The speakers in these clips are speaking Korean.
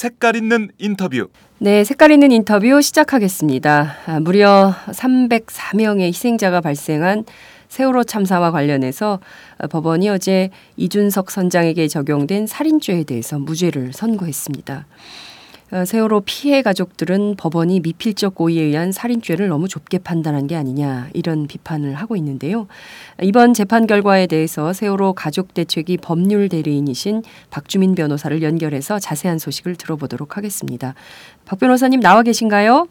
색깔 있는 인터뷰 네, 색깔 있는 인터뷰 시작하겠습니다. 아, 무려 304명의 희생자가 발생한 세월호 참사와 관련해서 어, 법원이 어제 이준석 선장에게 적용된 살인죄에 대해서 무죄를 선고했습니다. 어, 세월호 피해 가족들은 법원이 미필적 고의에 의한 살인죄를 너무 좁게 판단한 게 아니냐 이런 비판을 하고 있는데요. 이번 재판 결과에 대해서 세월호 가족 대책위 법률 대리인이신 박주민 변호사를 연결해서 자세한 소식을 들어보도록 하겠습니다. 박 변호사님 나와 계신가요?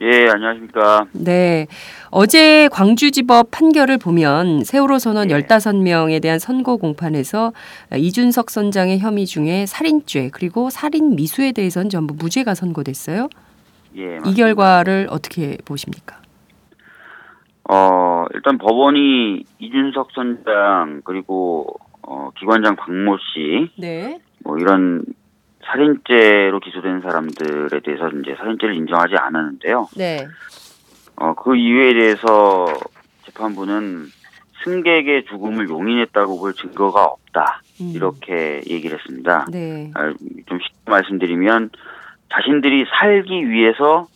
예, 안녕하십니까. 네. 어제 광주지법 판결을 보면 세월호 선원 예. 15명에 대한 선고 공판에서 이준석 선장의 혐의 중에 살인죄 그리고 살인 미수에 대해서는 전부 무죄가 선고됐어요. 예. 이 맞습니다. 결과를 어떻게 보십니까? 어, 일단 법원이 이준석 선장 그리고 어, 기관장 박모 씨, 네. 뭐 이런 살인죄로 기소된 사람들에 대해서 이제 살인죄를 인정하지 않았는데요. 네. 어, 그 이유에 대해서 재판부는 승객의 죽음을 용인했다고 볼 증거가 없다. 음. 이렇게 얘기를 했습니다. 네. 아, 좀 쉽게 말씀드리면 자신들이 살기 위해서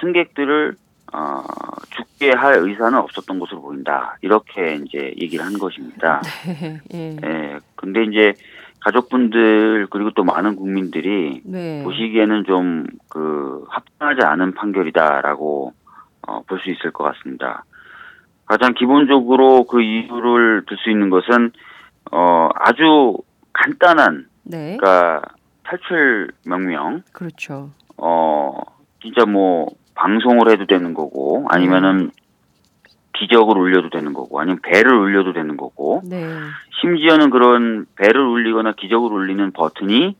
승객들을 어, 죽게 할 의사는 없었던 것으로 보인다. 이렇게 이제 얘기를 한 것입니다. 예. 예. 근데 이제 가족분들 그리고 또 많은 국민들이 네. 보시기에는 좀 그 합당하지 않은 판결이다라고 어, 볼 수 있을 것 같습니다. 가장 기본적으로 그 이유를 들 수 있는 것은 어, 아주 간단한 네. 그러니까 탈출 명령 그렇죠. 어 진짜 뭐 방송을 해도 되는 거고 아니면은 기적을 울려도 되는 거고 아니면 배를 울려도 되는 거고 네. 심지어는 그런 배를 울리거나 기적을 울리는 버튼이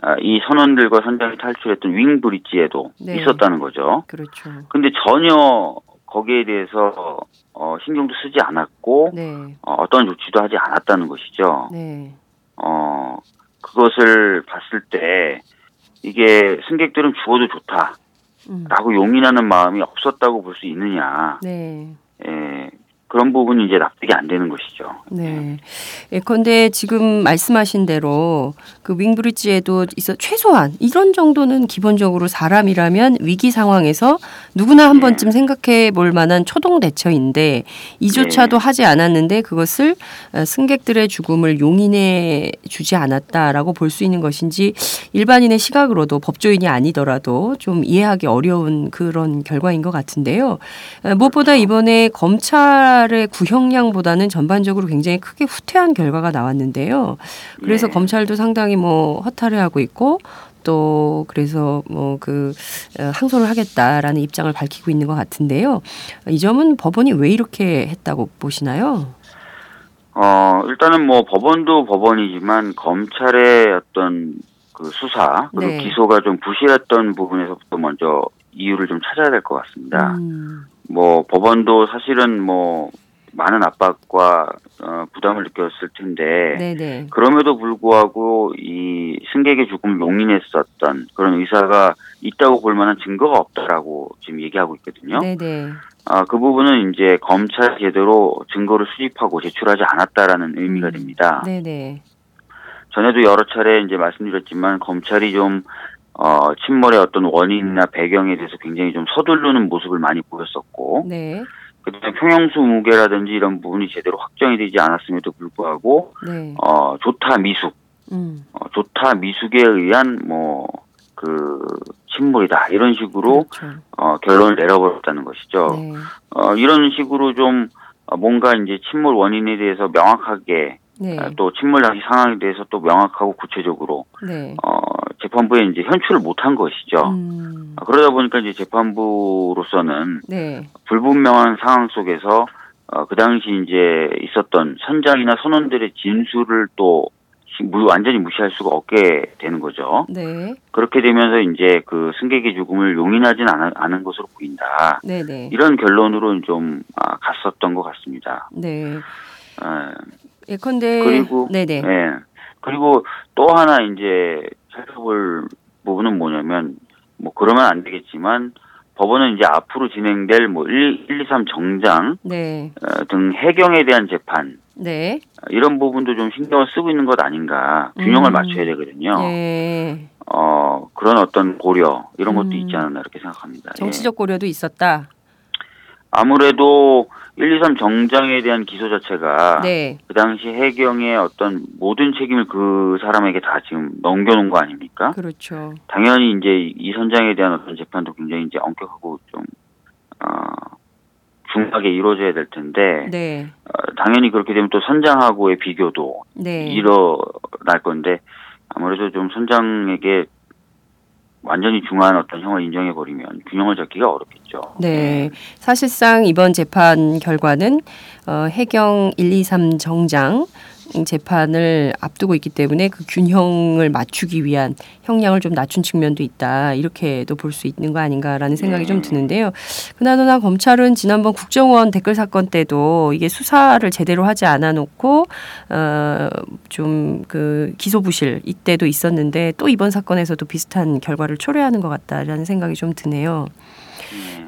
아, 이 선원들과 선장이 탈출했던 윙 브릿지에도 네. 있었다는 거죠. 그렇죠. 근데 전혀 거기에 대해서 어, 신경도 쓰지 않았고 네. 어, 어떤 조치도 하지 않았다는 것이죠. 네. 어, 그것을 봤을 때 이게 승객들은 죽어도 좋다라고 음. 용인하는 마음이 없었다고 볼 수 있느냐. 네. 예, 그런 부분이 이제 납득이 안 되는 것이죠. 네. 예컨대 지금 말씀하신 대로 그 윙브리지에도 있어 최소한 이런 정도는 기본적으로 사람이라면 위기 상황에서 누구나 한 네. 번쯤 생각해 볼 만한 초동 대처인데 이조차도 네. 하지 않았는데 그것을 어, 승객들의 죽음을 용인해 주지 않았다라고 볼 수 있는 것인지 일반인의 시각으로도 법조인이 아니더라도 좀 이해하기 어려운 그런 결과인 것 같은데요. 어, 무엇보다 그렇죠. 이번에 검찰 의 구형량보다는 전반적으로 굉장히 크게 후퇴한 결과가 나왔는데요. 그래서 예. 검찰도 상당히 뭐 허탈해 하고 있고 또 그래서 뭐 그 항소를 하겠다라는 입장을 밝히고 있는 것 같은데요. 이 점은 법원이 왜 이렇게 했다고 보시나요? 어, 일단은 뭐 법원도 법원이지만 검찰의 어떤 그 수사 그리고 네. 기소가 좀 부실했던 부분에서부터 먼저 이유를 좀 찾아야 될 것 같습니다. 음, 뭐 법원도 사실은 뭐 많은 압박과 어, 부담을 느꼈을 텐데 네네. 그럼에도 불구하고 이 승객의 죽음을 용인했었던 그런 의사가 있다고 볼 만한 증거가 없다라고 지금 얘기하고 있거든요. 네네. 아, 그 부분은 이제 검찰 제대로 증거를 수집하고 제출하지 않았다라는 의미가 음. 됩니다. 네네. 전에도 여러 차례 이제 말씀드렸지만 검찰이 좀 어, 침몰의 어떤 원인이나 배경에 대해서 굉장히 좀 서두르는 모습을 많이 보였었고, 네. 그다음에 평형수 무게라든지 이런 부분이 제대로 확정이 되지 않았음에도 불구하고, 네. 어, 조타 미숙, 음. 어, 조타 미숙에 의한 뭐, 그, 침몰이다. 이런 식으로, 그렇죠. 어, 결론을 내려버렸다는 것이죠. 네. 어, 이런 식으로 좀, 어, 뭔가 이제 침몰 원인에 대해서 명확하게, 네. 어, 또 침몰 당시 상황에 대해서 또 명확하고 구체적으로, 네. 어, 재판부에 이제 현출을 못한 것이죠. 음. 어, 그러다 보니까 이제 재판부로서는 네. 불분명한 상황 속에서 어, 그 당시 이제 있었던 선장이나 선원들의 진술을 또 무- 완전히 무시할 수가 없게 되는 거죠. 네. 그렇게 되면서 이제 그 승객의 죽음을 용인하진 않, 않은 것으로 보인다. 네, 네. 이런 결론으로 좀 아, 갔었던 것 같습니다. 네. 예. 예컨대 그리고 네, 네. 예. 그리고 또 하나 이제 살펴볼 부분은 뭐냐면 뭐 그러면 안 되겠지만 법원은 이제 앞으로 진행될 뭐 1, 1 2, 3 정장 네. 어, 등 해경에 대한 재판 네. 어, 이런 부분도 좀 신경을 쓰고 있는 것 아닌가 균형을 음. 맞춰야 되거든요. 네. 어 그런 어떤 고려 이런 것도 음. 있지 않았나 이렇게 생각합니다. 예. 정치적 고려도 있었다. 아무래도 1, 2, 3 정장에 대한 기소 자체가 네. 그 당시 해경의 어떤 모든 책임을 그 사람에게 다 지금 넘겨놓은 거 아닙니까? 그렇죠. 당연히 이제 이 선장에 대한 어떤 재판도 굉장히 이제 엄격하고 좀, 어, 중하게 이루어져야 될 텐데, 네. 어, 당연히 그렇게 되면 또 선장하고의 비교도 네. 일어날 건데, 아무래도 좀 선장에게 완전히 중한 어떤 형을 인정해 버리면 균형을 잡기가 어렵겠죠. 네. 사실상 이번 재판 결과는 어, 해경 1, 2, 3 정장 재판을 앞두고 있기 때문에 그 균형을 맞추기 위한 형량을 좀 낮춘 측면도 있다. 이렇게도 볼 수 있는 거 아닌가라는 생각이 좀 드는데요. 그나저나 검찰은 지난번 국정원 댓글 사건 때도 이게 수사를 제대로 하지 않아 놓고 어, 좀 그 기소 부실 이때도 있었는데 또 이번 사건에서도 비슷한 결과를 초래하는 것 같다라는 생각이 좀 드네요.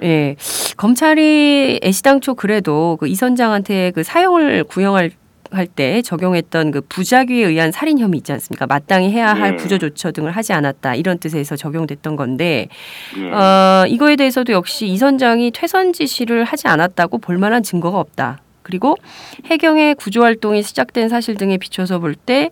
예. 검찰이 애시당초 그래도 그 이 선장한테 그 사형을 구형할 할 때 적용했던 그 부작위에 의한 살인 혐의 있지 않습니까? 마땅히 해야 할 예. 구조 조처 등을 하지 않았다 이런 뜻에서 적용됐던 건데 예. 어, 이거에 대해서도 역시 이 선장이 퇴선 지시를 하지 않았다고 볼 만한 증거가 없다. 그리고 해경의 구조 활동이 시작된 사실 등에 비춰서 볼 때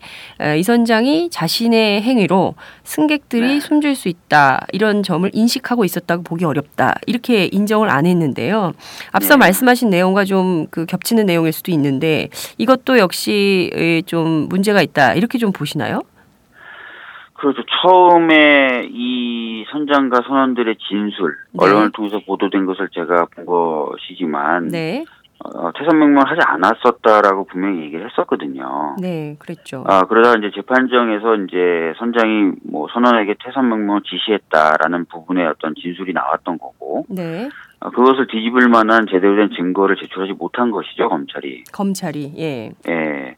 이 선장이 자신의 행위로 승객들이 네. 숨질 수 있다 이런 점을 인식하고 있었다고 보기 어렵다 이렇게 인정을 안 했는데요. 앞서 네. 말씀하신 내용과 좀 그 겹치는 내용일 수도 있는데 이것도 역시 에, 좀 문제가 있다 이렇게 좀 보시나요? 그렇죠. 처음에 이 선장과 선원들의 진술, 네. 언론을 통해서 보도된 것을 제가 본 것이지만, 네, 어, 퇴선 명령을 하지 않았었다라고 분명히 얘기를 했었거든요. 네, 그랬죠. 아, 그러다 이제 재판정에서 이제 선장이 뭐 선원에게 퇴선 명령을 지시했다라는 부분의 어떤 진술이 나왔던 거고, 네, 아, 그것을 뒤집을 만한 제대로 된 증거를 제출하지 못한 것이죠, 검찰이. 검찰이 예, 예.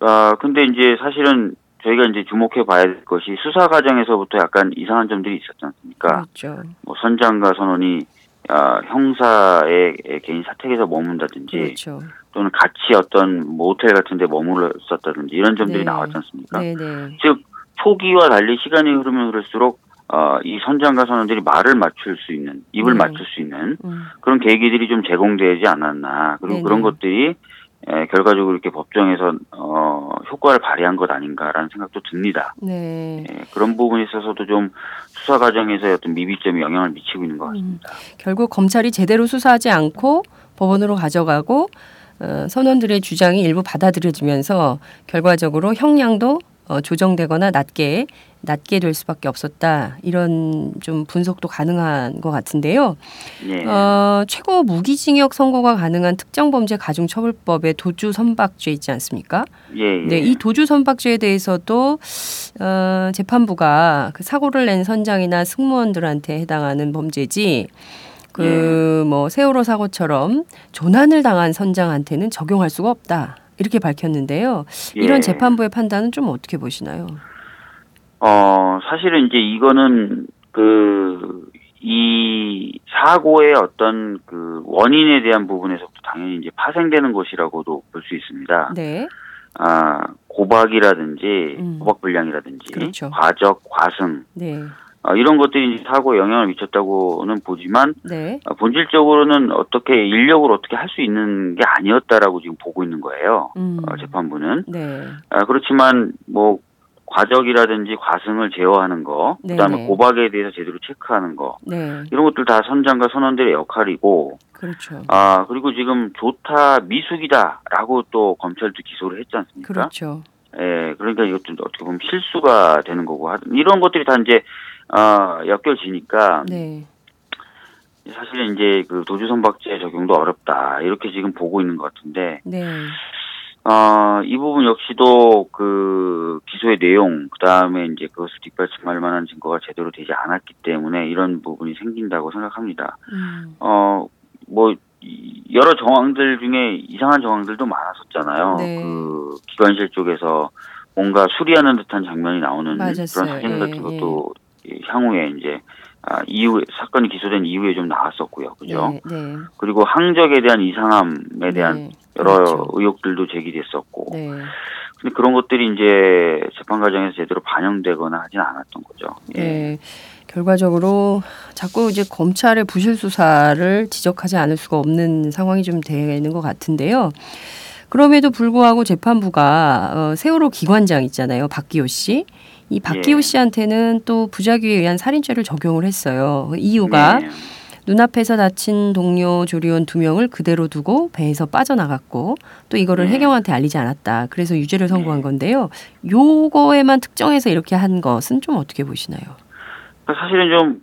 아, 근데 이제 사실은 저희가 이제 주목해 봐야 될 것이 수사 과정에서부터 약간 이상한 점들이 있었지 않습니까? 그렇죠. 뭐 선장과 선원이 아, 형사의 개인 사택에서 머문다든지 그렇죠. 또는 같이 어떤 모텔 같은 데 머물렀었다든지 이런 점들이 네. 나왔지 않습니까? 네, 네. 즉 초기와 달리 시간이 흐르면 흐를수록 어, 이 선장과 선원들이 말을 맞출 수 있는 입을 네. 맞출 수 있는 음, 그런 계기들이 좀 제공되지 않았나 그리고 네네. 그런 것들이 에, 결과적으로 이렇게 법정에서 어, 효과를 발휘한 것 아닌가라는 생각도 듭니다. 네. 예, 그런 부분에 있어서도 좀 수사 과정에서의 어떤 미비점이 영향을 미치고 있는 것 같습니다. 결국 검찰이 제대로 수사하지 않고 법원으로 가져가고 어, 선원들의 주장이 일부 받아들여지면서 결과적으로 형량도 어, 조정되거나 낮게 낮게 될 수밖에 없었다 이런 좀 분석도 가능한 것 같은데요. 예, 어, 최고 무기징역 선고가 가능한 특정범죄 가중처벌법의 도주 선박죄 있지 않습니까? 예, 예. 네, 이 도주 선박죄에 대해서도 어, 재판부가 그 사고를 낸 선장이나 승무원들한테 해당하는 범죄지. 그뭐 세월호 사고처럼 조난을 당한 선장한테는 적용할 수가 없다. 이렇게 밝혔는데요. 이런 예. 재판부의 판단은 좀 어떻게 보시나요? 어, 사실은 이제 이거는 그, 이 사고의 어떤 그 원인에 대한 부분에서부터 당연히 이제 파생되는 것이라고도 볼 수 있습니다. 네, 아, 고박이라든지, 음. 고박 불량이라든지, 그렇죠. 과적, 과승, 네, 아, 이런 것들이 사고에 영향을 미쳤다고는 보지만, 네, 아, 본질적으로는 어떻게 인력으로 어떻게 할 수 있는 게 아니었다라고 지금 보고 있는 거예요. 음, 어, 재판부는. 네, 아, 그렇지만 뭐 과적이라든지 과승을 제어하는 거, 그다음에 네네. 고박에 대해서 제대로 체크하는 거 네, 이런 것들 다 선장과 선원들의 역할이고, 그렇죠, 아 그리고 지금 좋다 미숙이다라고 또 검찰도 기소를 했지 않습니까? 그렇죠, 예, 그러니까 이것도 어떻게 보면 실수가 되는 거고 하- 이런 것들이 다 이제 아 엮여지니까 네, 사실은 이제 그 도주 선박죄 적용도 어렵다 이렇게 지금 보고 있는 것 같은데 네, 어, 이 부분 역시도 그 기소의 내용, 그 다음에 이제 그것을 뒷받침할 만한 증거가 제대로 되지 않았기 때문에 이런 부분이 생긴다고 생각합니다. 음. 어, 뭐, 이- 여러 정황들 중에 이상한 정황들도 많았었잖아요. 네. 그 기관실 쪽에서 뭔가 수리하는 듯한 장면이 나오는 맞았어요. 그런 사진 예, 같은 것도 이 향후에 이제 아, 이후에 사건이 기소된 이후에 좀 나왔었고요. 그죠? 네, 네. 그리고 항적에 대한 이상함에 대한 네, 여러 그렇죠. 의혹들도 제기됐었고. 네. 근데 그런 것들이 이제 재판 과정에서 제대로 반영되거나 하진 않았던 거죠. 예. 네. 결과적으로 자꾸 이제 검찰의 부실 수사를 지적하지 않을 수가 없는 상황이 좀 되는 것 같은데요. 그럼에도 불구하고 재판부가 어, 세월호 기관장 있잖아요, 박기호 씨. 이 박기호 예. 씨한테는 또 부작위에 의한 살인죄를 적용을 했어요. 그 이유가 네. 눈앞에서 다친 동료 조리원 두 명을 그대로 두고 배에서 빠져나갔고 또 이거를 네. 해경한테 알리지 않았다. 그래서 유죄를 선고한 네. 건데요. 요거에만 특정해서 이렇게 한 것은 좀 어떻게 보시나요? 그러니까 사실은 좀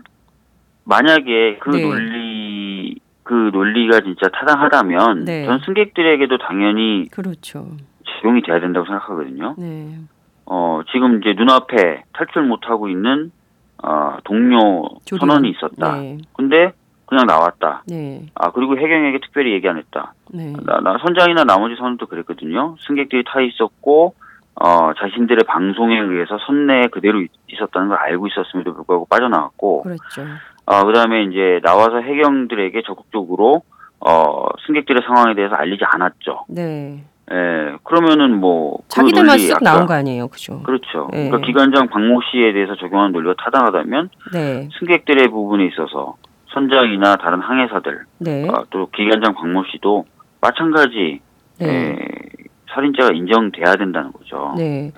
만약에 그 네. 논리 그 논리가 진짜 타당하다면 네. 전 승객들에게도 당연히 그렇죠. 적용이 돼야 된다고 생각하거든요. 네. 어 지금 이제 눈앞에 탈출 못 하고 있는 어 동료 조리원. 선원이 있었다. 네. 근데 그냥 나왔다. 네. 아 그리고 해경에게 특별히 얘기 안 했다. 네. 나, 나 선장이나 나머지 선원도 그랬거든요. 승객들이 타 있었고 어 자신들의 방송에 의해서 선내에 그대로 있- 있었다는 걸 알고 있었음에도 불구하고 빠져나왔고 그렇죠. 어 그 다음에 이제 나와서 해경들에게 적극적으로 어 승객들의 상황에 대해서 알리지 않았죠. 네. 예 그러면은 뭐그 자기들만 논리 쓱 아까- 나온 거 아니에요. 그죠? 그렇죠. 예. 그러니까 기관장 박모 씨에 대해서 적용하는 논리가 타당하다면 네. 승객들의 부분에 있어서 선장이나 다른 항해사들 네. 어, 또 기관장 박모 씨도 마찬가지 네. 에, 살인죄가 인정돼야 된다는 거죠. 네.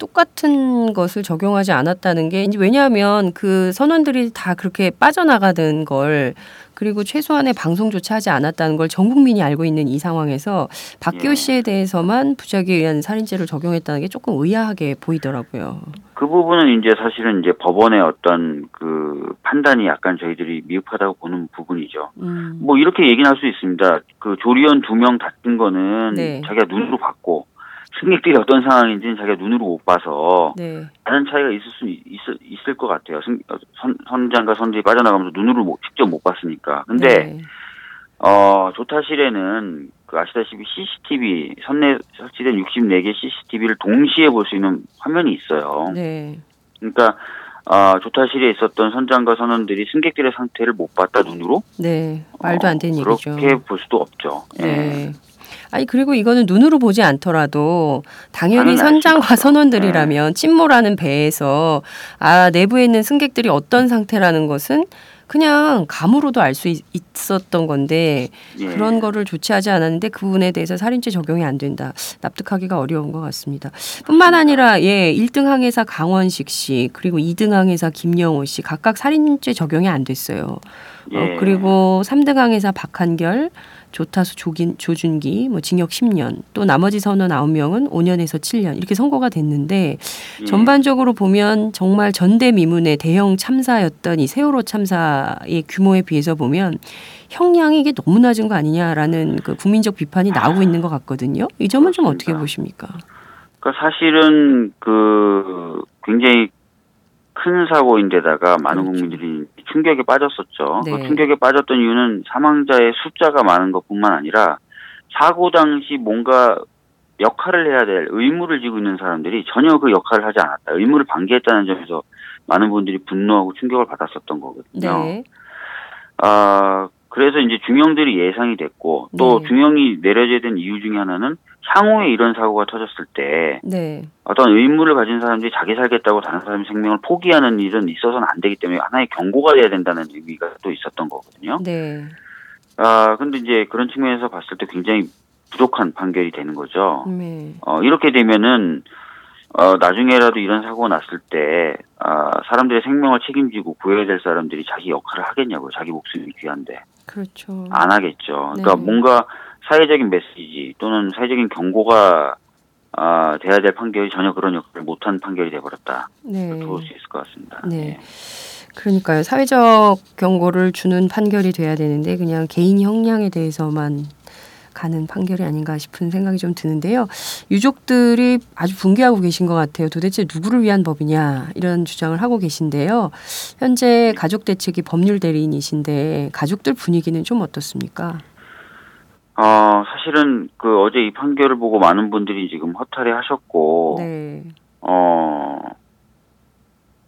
똑같은 것을 적용하지 않았다는 게 이제 왜냐하면 그 선원들이 다 그렇게 빠져나가던 걸 그리고 최소한의 방송조차 하지 않았다는 걸 전 국민이 알고 있는 이 상황에서 박기호 예. 씨에 대해서만 부작위에 의한 살인죄를 적용했다는 게 조금 의아하게 보이더라고요. 그 부분은 이제 사실은 이제 법원의 어떤 그 판단이 약간 저희들이 미흡하다고 보는 부분이죠. 음. 뭐 이렇게 얘기는 할 수 있습니다. 그 조리원 두 명 다친 거는 네. 자기가 눈으로 봤고 승객들이 어떤 상황인지는 자기가 눈으로 못 봐서 네. 다른 차이가 있을 수 있, 있을 것 같아요. 승, 어, 선, 선장과 선들이 빠져나가면서 눈으로 못- 직접 못 봤으니까. 근데 네. 어 조타실에는 그 아시다시피 CCTV 선내 설치된 64개 CCTV를 동시에 볼 수 있는 화면이 있어요. 네. 그러니까 어, 조타실에 있었던 선장과 선원들이 승객들의 상태를 못 봤다 눈으로 네. 말도 안 되는 어, 얘기죠. 그렇게 볼 수도 없죠. 예. 네. 아니 그리고 이거는 눈으로 보지 않더라도 당연히 선장과. 네. 선원들이라면 침몰하는 배에서 아 내부에 있는 승객들이 어떤 상태라는 것은 그냥 감으로도 알 수 있었던 건데 예. 그런 거를 조치하지 않았는데 그 부분에 대해서 살인죄 적용이 안 된다. 납득하기가 어려운 것 같습니다. 뿐만 아니라 예, 1등 항해사 강원식 씨 그리고 2등 항해사 김영호 씨 각각 살인죄 적용이 안 됐어요. 예. 어, 그리고 3등 항해사 박한결, 조타수 조긴, 조준기, 뭐 징역 10년, 또 나머지 선원 9명은 5년에서 7년 이렇게 선고가 됐는데 예. 전반적으로 보면 정말 전대미문의 대형 참사였던 이 세월호 참사의 규모에 비해서 보면 형량이 이게 너무 낮은 거 아니냐라는 그 국민적 비판이 나오고 있는 것 같거든요. 이 점은 좀 어떻게. 보십니까? 그러니까 사실은 그 굉장히 큰 사고인데다가 많은 그렇죠. 국민들이 충격에 빠졌었죠. 네. 그 충격에 빠졌던 이유는 사망자의 숫자가 많은 것뿐만 아니라 사고 당시 뭔가 역할을 해야 될 의무를 지고 있는 사람들이 전혀 그 역할을 하지 않았다. 의무를 방기했다는 점에서 많은 분들이 분노하고 충격을 받았었던 거거든요. 네, 아, 그래서 이제 중형들이 예상이 됐고 또 네. 중형이 내려져야 된 이유 중에 하나는 향후에 이런 사고가 터졌을 때 네, 어떤 의무를 가진 사람들이 자기 살겠다고 다른 사람의 생명을 포기하는 일은 있어서는 안 되기 때문에 하나의 경고가 돼야 된다는 의미가 또 있었던 거거든요. 네, 아, 근데 이제 그런 측면에서 봤을 때 굉장히 부족한 판결이 되는 거죠. 네, 어, 이렇게 되면은 어, 나중에라도 이런 사고가 났을 때, 아, 사람들의 생명을 책임지고 구해야 될 사람들이 자기 역할을 하겠냐고요. 자기 목숨이 귀한데. 그렇죠. 안 하겠죠. 그러니까 네. 뭔가 사회적인 메시지 또는 사회적인 경고가 아, 돼야 될 판결이 전혀 그런 역할을 못한 판결이 돼버렸다. 네. 이렇게 볼수 있을 것 같습니다. 네. 예. 그러니까요. 사회적 경고를 주는 판결이 돼야 되는데 그냥 개인 형량에 대해서만 가는 판결이 아닌가 싶은 생각이 좀 드는데요. 유족들이 아주 붕괴하고 계신 것 같아요. 도대체 누구를 위한 법이냐 이런 주장을 하고 계신데요. 현재 가족 대책이 법률 대리인이신데 가족들 분위기는 좀 어떻습니까? 어, 사실은 그 어제 이 판결을 보고 많은 분들이 지금 허탈해 하셨고, 네, 어,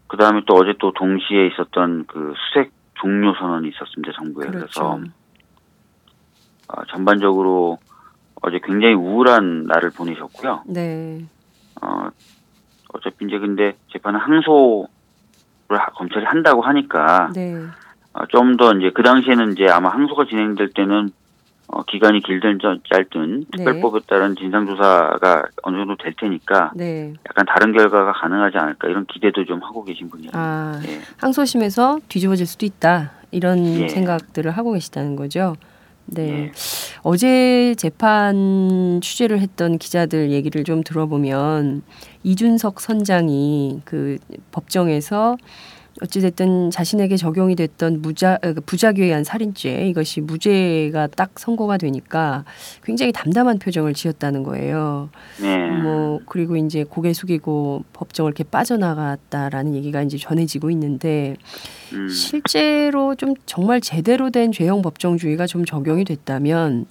그 다음에 또 어제 또 동시에 있었던 그 수색 종료 선언이 있었습니다, 정부에. 그래서 그렇죠. 어, 전반적으로 어제 굉장히 우울한 날을 보내셨고요. 네, 어, 어차피 이제 근데 재판은 항소를 하- 검찰이 한다고 하니까 네, 좀더 이제 그 당시에는 이제 아마 항소가 진행될 때는 어, 기간이 길든 짜- 짧든 특별법에 따른 진상조사가 어느 정도 될 테니까 네. 약간 다른 결과가 가능하지 않을까 이런 기대도 좀 하고 계신 분이에요. 아, 예. 항소심에서 뒤집어질 수도 있다 이런 예. 생각들을 하고 계시다는 거죠. 네. 예. 어제 재판 취재를 했던 기자들 얘기를 좀 들어보면 이준석 선장이 그 법정에서 어찌됐든 자신에게 적용이 됐던 무자 어, 부작위에 의한 살인죄 이것이 무죄가 딱 선고가 되니까 굉장히 담담한 표정을 지었다는 거예요. 네. 뭐 그리고 이제 고개 숙이고 법정을 이렇게 빠져나갔다라는 얘기가 이제 전해지고 있는데 음, 실제로 좀 정말 제대로 된 죄형 법정주의가 좀 적용이 됐다면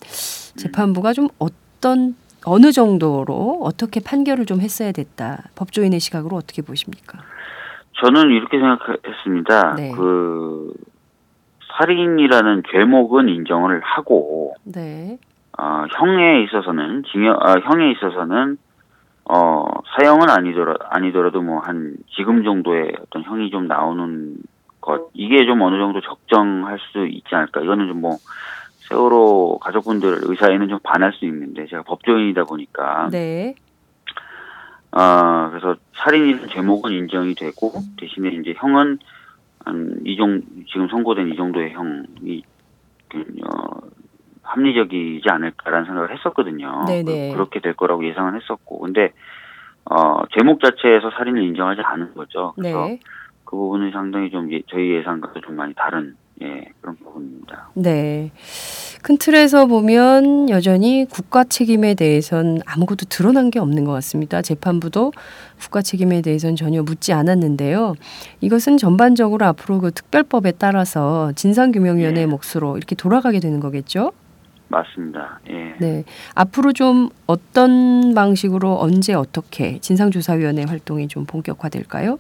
재판부가 좀 어떤 어느 정도로 어떻게 판결을 좀 했어야 됐다. 법조인의 시각으로 어떻게 보십니까? 저는 이렇게 생각했습니다. 네. 그 살인이라는 죄목은 인정을 하고 네. 어, 형에 있어서는 징역 아, 형에 있어서는 어, 사형은 아니더라 아니더라도 뭐 한 지금 정도의 어떤 형이 좀 나오는 것 이게 좀 어느 정도 적정할 수 있지 않을까 이거는 좀 뭐 세월호 가족분들 의사에는 좀 반할 수 있는데 제가 법조인이다 보니까 네. 아 그래서 살인이라는 제목은 인정이 되고 대신에 이제 형은 한 이 정 지금 선고된 이 정도의 형이 그, 어, 합리적이지 않을까라는 생각을 했었거든요. 네네. 그- 그렇게 될 거라고 예상은 했었고 근데 어 제목 자체에서 살인을 인정하지 않은 거죠. 그래서 네. 그 부분은 상당히 좀 예- 저희 예상과도 좀 많이 다른 예 그런 부분입니다. 네. 큰 틀에서 보면 여전히 국가 책임에 대해선 아무것도 드러난 게 없는 것 같습니다. 재판부도 국가 책임에 대해선 전혀 묻지 않았는데요. 이것은 전반적으로 앞으로 그 특별법에 따라서 진상규명위원회의 예. 몫으로 이렇게 돌아가게 되는 거겠죠? 맞습니다. 예. 네. 앞으로 좀 어떤 방식으로 언제 어떻게 진상조사위원회 활동이 좀 본격화될까요?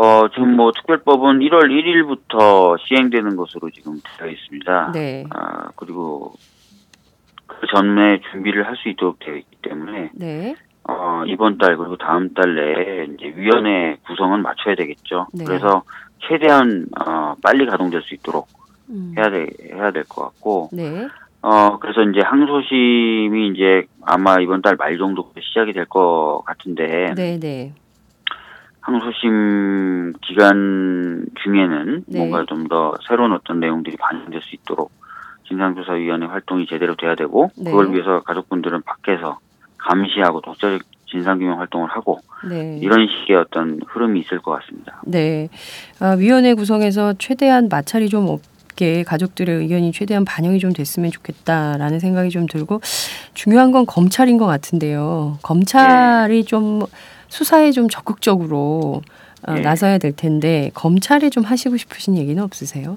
어 지금 뭐 특별법은 1월 1일부터 시행되는 것으로 지금 되어 있습니다. 네. 아, 그리고 그 전에 준비를 할 수 있도록 되어 있기 때문에 네. 어, 이번 달 그리고 다음 달 내에 이제 위원회 구성은 맞춰야 되겠죠. 네. 그래서 최대한 어, 빨리 가동될 수 있도록 음. 해야 돼 해야 될 것 같고 네. 어 그래서 이제 항소심이 이제 아마 이번 달 말 정도 시작이 될 것 같은데 네, 네. 항소심 기간 중에는 네. 뭔가 좀 더 새로운 어떤 내용들이 반영될 수 있도록 진상조사위원회 활동이 제대로 돼야 되고 네. 그걸 위해서 가족분들은 밖에서 감시하고 독자적 진상규명 활동을 하고 네. 이런 식의 어떤 흐름이 있을 것 같습니다. 네. 아, 위원회 구성에서 최대한 마찰이 좀 없 게 가족들의 의견이 최대한 반영이 좀 됐으면 좋겠다라는 생각이 좀 들고 중요한 건 검찰인 것 같은데요. 검찰이 좀 수사에 좀 적극적으로 어, 예. 나서야 될 텐데 검찰이 좀 하시고 싶으신 얘기는 없으세요?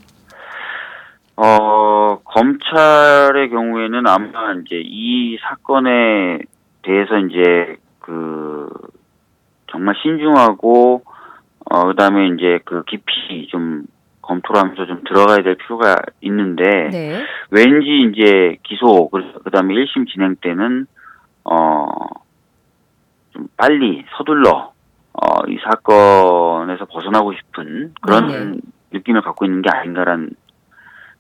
어 검찰의 경우에는 아마 이제 이 사건에 대해서 이제 그 정말 신중하고 어 그다음에 이제 그 깊이 좀 검토를 하면서 좀 들어가야 될 필요가 있는데 네. 왠지 이제 기소 그- 그다음에 1심 진행 때는 어 좀 빨리 서둘러 어 이 사건에서 벗어나고 싶은 그런 네네. 느낌을 갖고 있는 게 아닌가라는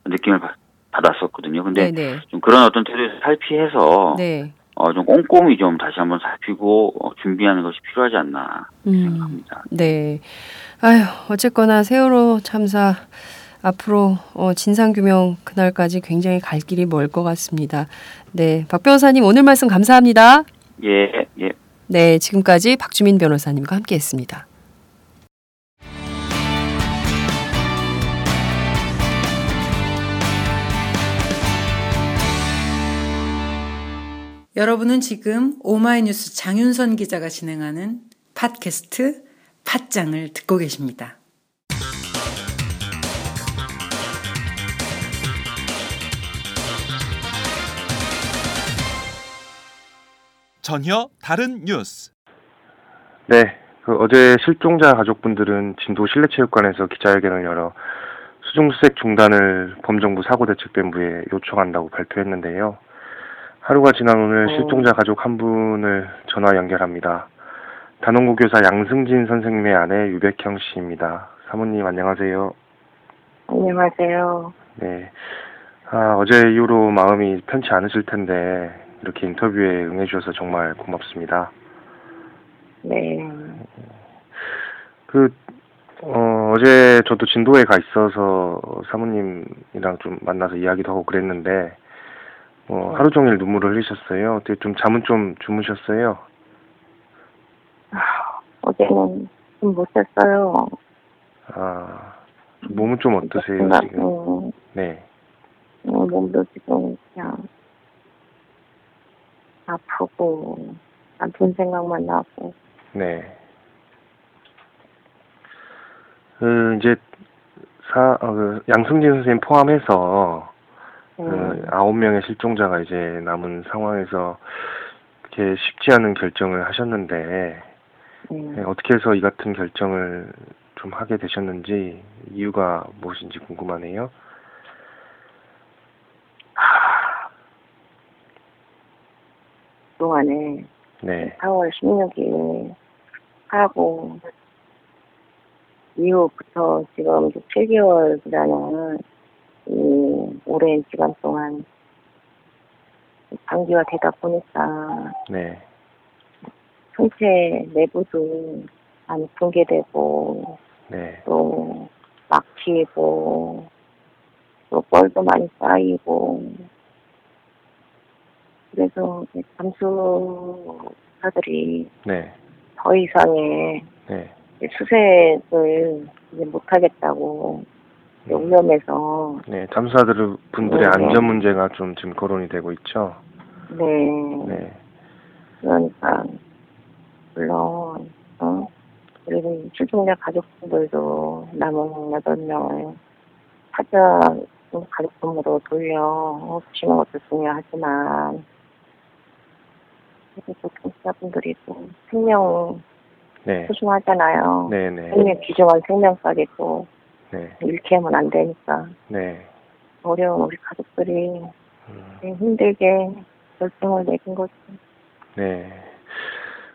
느낌을 받- 받았었거든요. 근데 네, 네. 좀 그런 어떤 태도에서 살피해서 네. 어 좀 꼼꼼히 좀 다시 한번 살피고 어, 준비하는 것이 필요하지 않나 음. 생각합니다. 네. 아유, 어쨌거나 세월호 참사 앞으로 어, 진상규명 그날까지 굉장히 갈 길이 멀 것 같습니다. 네. 박 변호사님 오늘 말씀 감사합니다. 예, 예. 네. 지금까지 박주민 변호사님과 함께 했습니다. 여러분은 지금 오마이뉴스 장윤선 기자가 진행하는 팟캐스트 팟짱을 듣고 계십니다. 전혀 다른 뉴스. 네, 그 어제 실종자 가족분들은 진도 실내체육관에서 기자회견을 열어 수중수색 중단을 범정부 사고대책본부에 요청한다고 발표했는데요. 하루가 지난 오늘 실종자 가족 한 분을 전화 연결합니다. 단원고 교사 양승진 선생님의 아내 유백형 씨입니다. 사모님 안녕하세요. 안녕하세요. 네. 아, 어제 이후로 마음이 편치 않으실 텐데 이렇게 인터뷰에 응해 주셔서 정말 고맙습니다. 네. 그, 어, 어제 저도 진도에 가 있어서 사모님이랑 좀 만나서 이야기도 하고 그랬는데, 어, 하루 종일 눈물을 흘리셨어요. 어떻게 좀 잠은 좀 주무셨어요? 어제는 좀 못 잤어요. 아, 몸은 좀 어떠세요, 나- 지금? 음, 네, 어, 몸도 지금 그냥 아프고 아픈 생각만 나고. 네. 그, 이제, 사, 어, 그, 양승진 선생님 포함해서, 음, 그 아홉 명의 실종자가 이제 남은 상황에서 이렇게 쉽지 않은 결정을 하셨는데 음. 네, 어떻게 해서 이 같은 결정을 좀 하게 되셨는지 이유가 무엇인지 궁금하네요. 그동안에 네, 4월 16일 하고 이후부터 지금 6, 7개월이라는 이 오랜 기간 동안 장기화 되다 보니까 네, 전체 내부도 많이 붕괴되고 네, 또 막히고 또 뻘도 많이 쌓이고 그래서 이제 잠수사들이 네, 더 이상의 네, 수색을 이제 못하겠다고 위험해서 네. 잠수사들 분들의 네, 네. 안전 문제가 좀 지금 거론이 되고 있죠. 네, 네, 그러니까 물론 어 그리고 이 출동자 가족분들도 남은 여덟 명을 찾아 가족분으로 돌려 주시는 것도 중요하지만 그래도 청취자분들이 또 생명 네, 소중하잖아요. 네, 네, 생명 귀중한 생명까지 또 네, 잃게 하면 안 되니까 네. 어려운 우리 가족들이 음. 힘들게 결정을 내린 거죠. 네.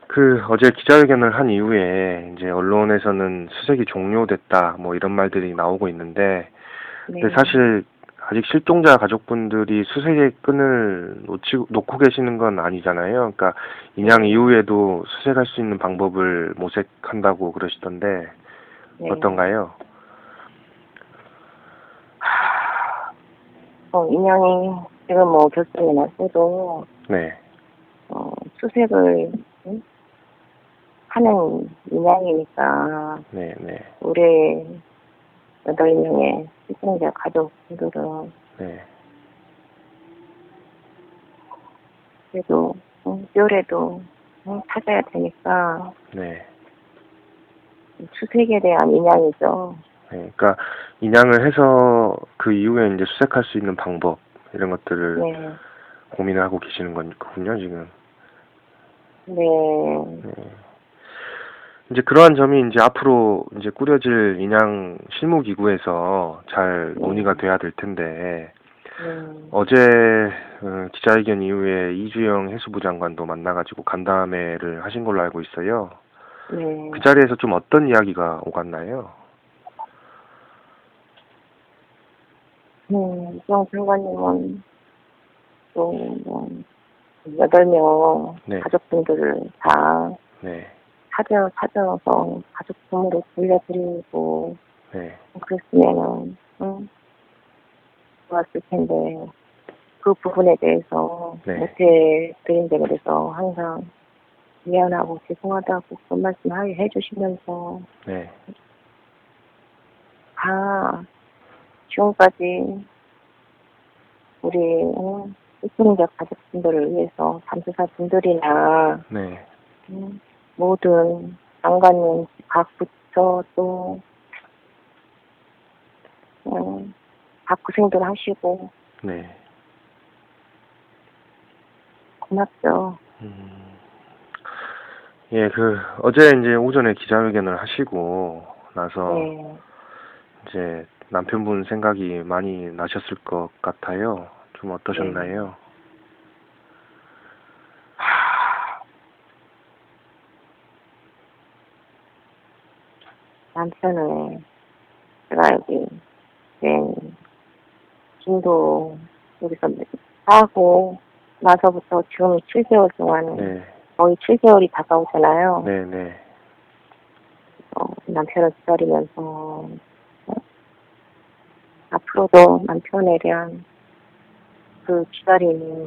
그 어제 기자회견을 한 이후에 이제 언론에서는 수색이 종료됐다 뭐 이런 말들이 나오고 있는데 네. 근데 사실 아직 실종자 가족분들이 수색의 끈을 놓치, 놓고 계시는 건 아니잖아요. 그러니까 인양 이후에도 수색할 수 있는 방법을 모색한다고 그러시던데 네. 어떤가요? 어, 인양이 지금 뭐 결정이 났어도 네, 어, 수색을 응? 하는 인양이니까 네, 네, 올해 여덟 명의 실종자 가족분들은 네, 그래도 응, 뼈래도 응, 찾아야 되니까 네. 수색에 대한 인양이죠. 네, 그러니까 인양을 해서 그 이후에 이제 수색할 수 있는 방법 이런 것들을 네, 고민을 하고 계시는 거군요, 지금. 네, 네. 이제 그러한 점이 이제 앞으로 이제 꾸려질 인양 실무 기구에서 잘 논의가 돼야 될 텐데 네. 어제 어, 기자회견 이후에 이주영 해수부 장관도 만나가지고 간담회를 하신 걸로 알고 있어요. 네. 그 자리에서 좀 어떤 이야기가 오갔나요? 음, 이정 장관님은 또, 뭐, 여덟 명 네. 가족분들을 다 네, 찾아, 찾아서 가족분으로 돌려드리고, 네, 그랬으면은, 응, 좋았을 텐데, 그 부분에 대해서 네. 못해드린 데 그래서 항상 미안하고 죄송하다고 그런 말씀 하- 해주시면서 네, 다 지금까지 우리 응, 시청자 가족분들을 위해서 잠수사분들이나 네. 음, 모든 장관님, 각 부처 또 음, 각 고생들 하시고 네. 고맙죠. 음. 예, 그 어제 이제 오전에 기자회견을 하시고 나서 네. 이제 남편분 생각이 많이 나셨을 것 같아요. 좀 어떠셨나요? 남편은 제가 여기 된 진도 여기서 하고 나서부터 지금 7개월 동안 네, 거의 7개월이 다가오잖아요. 네, 네, 어, 남편을 기다리면서 어, 앞으로도 남편에 대한 그 기다림이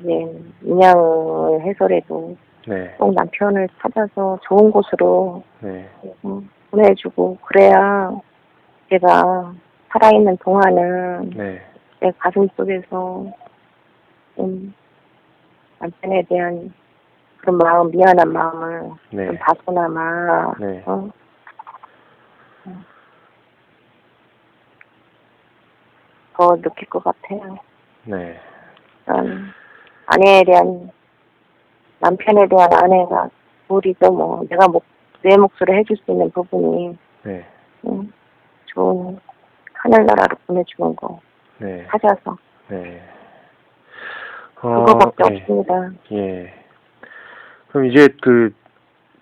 이제 인양을 해서라도 네, 꼭 남편을 찾아서 좋은 곳으로 네, 음, 보내주고 그래야 제가 살아있는 동안은 네, 내 가슴 속에서 좀 남편에 대한 그런 마음 미안한 마음을 네, 좀 다소나마 네. 어? 더 느낄 것 같아요. 네, 난 아내에 대한 남편에 대한 아내가 우리도 뭐 내가 목, 내 몫으로 해줄 수 있는 부분이 네, 음, 좋은 하늘나라로 보내주는 거 네, 찾아서 네. 어, 그거밖에 예, 없습니다. 예. 그럼 이제 그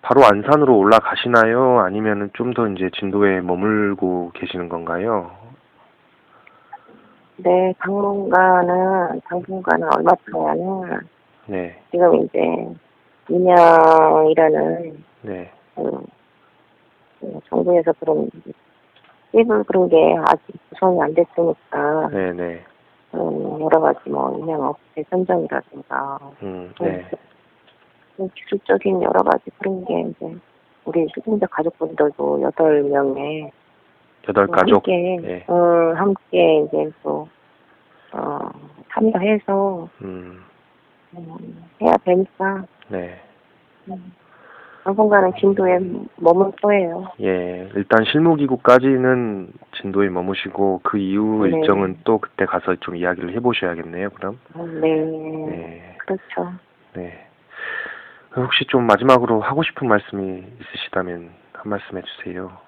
바로 안산으로 올라가시나요? 아니면은 좀 더 이제 진도에 머물고 계시는 건가요? 네, 당분간은 당분간은 얼마 동안은 네, 지금 이제 인양이라는 네, 그, 그 정부에서 그런 팁을 그런 게 아직 구성이 안 됐으니까 네, 네, 음, 여러 가지 뭐 인양업체 선정이라든가 음, 네, 좀 기술적인 여러 가지 그런 게 이제 우리 수동자 가족분들도 여덟 명의 여덟 가족. 함께 예. 어, 함께 이제 또 어, 참여해서 음, 음, 해야 되니까 네. 음, 당분간은 진도에 머물 거예요. 예, 일단 실무기구까지는 진도에 머무시고 그 이후 네. 일정은 또 그때 가서 좀 이야기를 해보셔야겠네요. 그럼. 음, 네, 네, 그렇죠. 네. 혹시 좀 마지막으로 하고 싶은 말씀이 있으시다면 한 말씀 해주세요.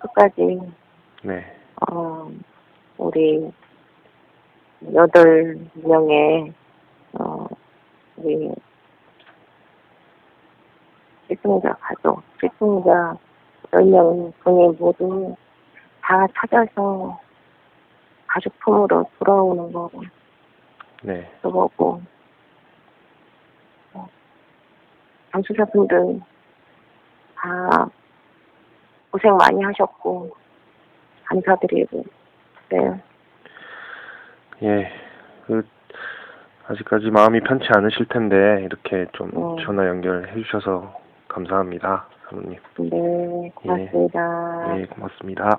끝까지 네, 어, 우리 여덟 명의 어, 우리 실종자 가족, 실종자 여덟 명 분이 모두 다 찾아서 가족 품으로 돌아오는 거고 네, 그거고 어, 잠수사분들 다 고생 많이 하셨고 감사드리고 네. 예. 그 아직까지 마음이 편치 않으실 텐데 이렇게 좀 음. 전화 연결해 주셔서 감사합니다, 사모님. 네, 고맙습니다. 예, 고맙습니다.